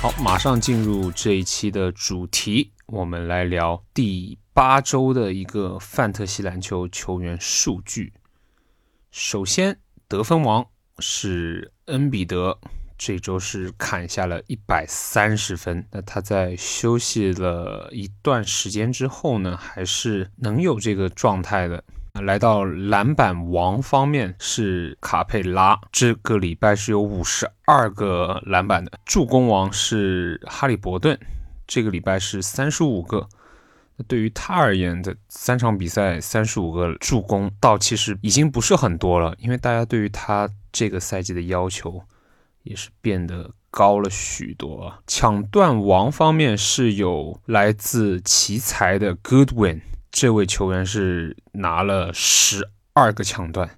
好，马上进入这一期的主题，我们来聊第八周的一个范特西篮球球员数据。首先，得分王是恩比德，这周是砍下了一百三十分。那他在休息了一段时间之后呢，还是能有这个状态的。来到篮板王方面是卡佩拉，这个礼拜是有五十二个篮板的。助攻王是哈利伯顿，这个礼拜是三十五个。对于他而言的三场比赛三十五个助攻，倒其实已经不是很多了，因为大家对于他这个赛季的要求也是变得高了许多。抢断王方面是有来自奇才的 Goodwin。这位球员是拿了十二个抢断，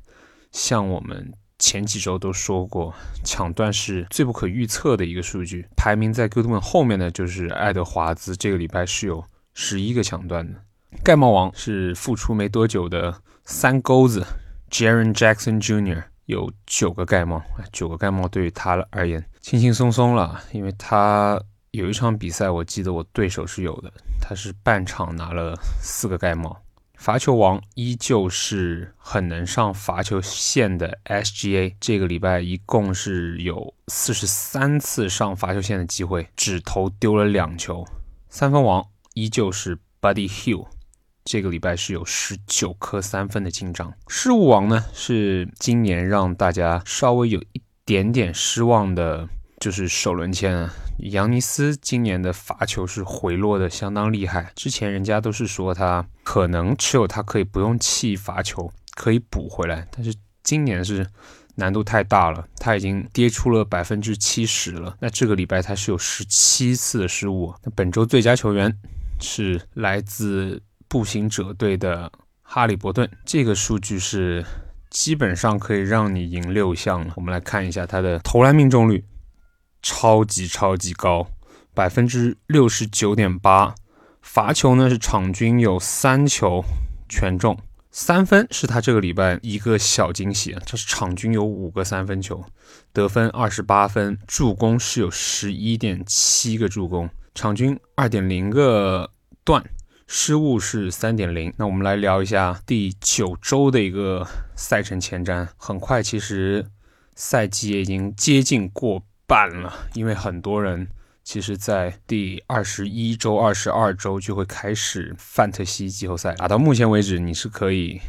像我们前几周都说过，抢断是最不可预测的一个数据。排名在 Goodwin 后面的就是爱德华兹，这个礼拜是有十一个抢断的。盖帽王是复出没多久的三钩子 Jaren Jackson Jr. 有九个盖帽，九个盖帽对于他而言轻轻松松了，因为他。有一场比赛，我记得我对手是有的，他是半场拿了四个盖帽。罚球王依旧是很能上罚球线的 SGA，这个礼拜一共是有四十三次上罚球线的机会，只投丢了两球。三分王依旧是 Buddy Hill，这个礼拜是有十九颗三分的进账。失误王呢是今年让大家稍微有一点点失望的。就是首轮签，扬尼斯今年的罚球是回落的相当厉害。之前人家都是说他可能持有他可以不用弃罚球，可以补回来，但是今年是难度太大了，他已经跌出了百分之七十了。那这个礼拜他是有十七次的失误。那本周最佳球员是来自步行者队的哈利伯顿，这个数据是基本上可以让你赢六项了。我们来看一下他的投篮命中率。超级超级高，百分之六十九点八。罚球呢是场均有三球全中，三分是他这个礼拜一个小惊喜，这是场均有五个三分球，得分二十八分，助攻是有十一点七个助攻，场均二点零个断，失误是三点零。那我们来聊一下第九周的一个赛程前瞻。很快，其实赛季也已经接近过。半了，因为很多人其实，在第二十一周、二十二周就会开始范特西季后赛。打到目前为止，你是可以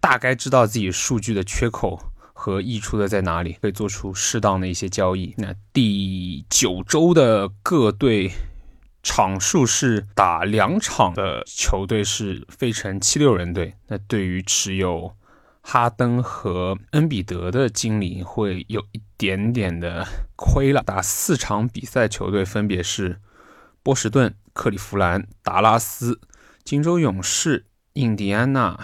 大概知道自己数据的缺口和溢出的在哪里，可以做出适当的一些交易。那第九周的各队场数是打两场的球队是费城七六人队。那对于持有哈登和恩比德的经理会有一点点的亏了。打四场比赛，球队分别是波士顿、克利夫兰、达拉斯、金州勇士、印第安纳、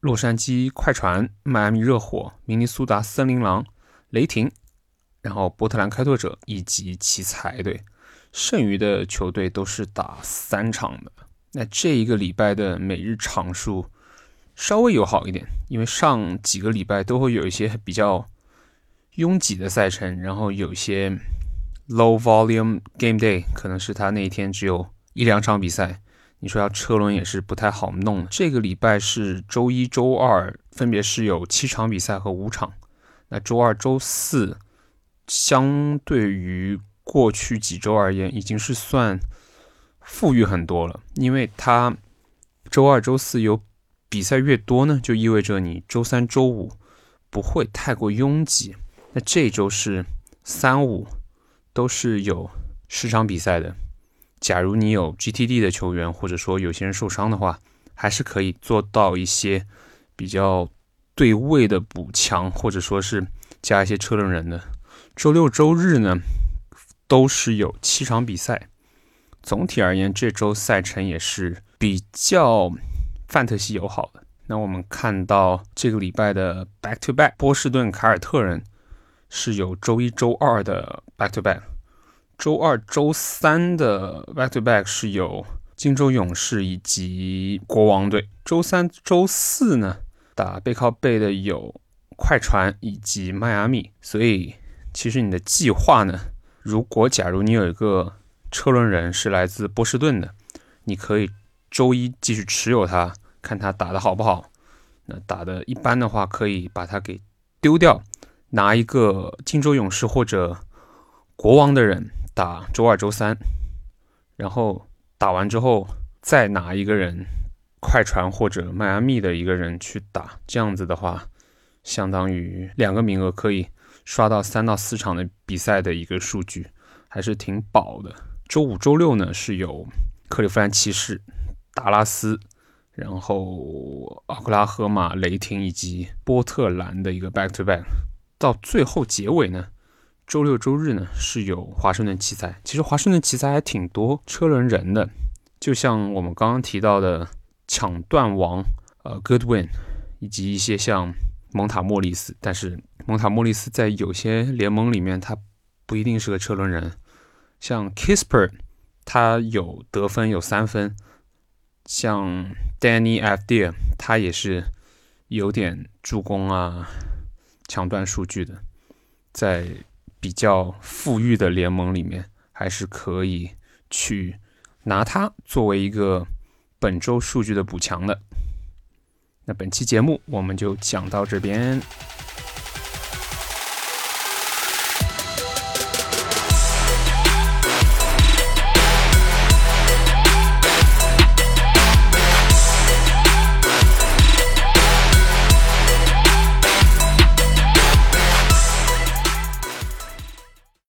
洛杉矶快船、迈阿密热火、明尼苏达森林狼、雷霆，然后波特兰开拓者以及奇才队。剩余的球队都是打三场的。那这一个礼拜的每日场数。稍微友好一点，因为上几个礼拜都会有一些比较拥挤的赛程，然后有一些 low volume game day，可能是他那一天只有一两场比赛。你说要车轮也是不太好弄。这个礼拜是周一周二，分别是有七场比赛和五场。那周二、周四相对于过去几周而言，已经是算富裕很多了，因为他周二、周四有。比赛越多呢，就意味着你周三、周五不会太过拥挤。那这周是三五都是有十场比赛的。假如你有 GTD 的球员，或者说有些人受伤的话，还是可以做到一些比较对位的补强，或者说是加一些车轮人的。周六、周日呢，都是有七场比赛。总体而言，这周赛程也是比较。范特西友好的，那我们看到这个礼拜的 back to back，波士顿凯尔特人是有周一周二的 back to back，周二周三的 back to back 是有金州勇士以及国王队，周三周四呢打背靠背的有快船以及迈阿密，所以其实你的计划呢如果假如你有一个车轮人是来自波士顿的，你可以周一继续持有它，看他打的好不好。那打的一般的话，可以把它给丢掉，拿一个金州勇士或者国王的人打周二、周三，然后打完之后再拿一个人快船或者迈阿密的一个人去打，这样子的话，相当于两个名额可以刷到三到四场的比赛的一个数据，还是挺饱的。周五、周六呢是有克利夫兰骑士、达拉斯。然后，奥克拉荷马、雷霆以及波特兰的一个 back to back，到最后结尾呢，周六周日呢是有华盛顿奇才。其实华盛顿奇才还挺多车轮人的，就像我们刚刚提到的抢断王呃 Goodwin，以及一些像蒙塔莫利斯。但是蒙塔莫利斯在有些联盟里面他不一定是个车轮人，像 Kisper，他有得分有三分。像 Danny F. Deer，他也是有点助攻啊、抢断数据的，在比较富裕的联盟里面，还是可以去拿它作为一个本周数据的补强的。那本期节目我们就讲到这边。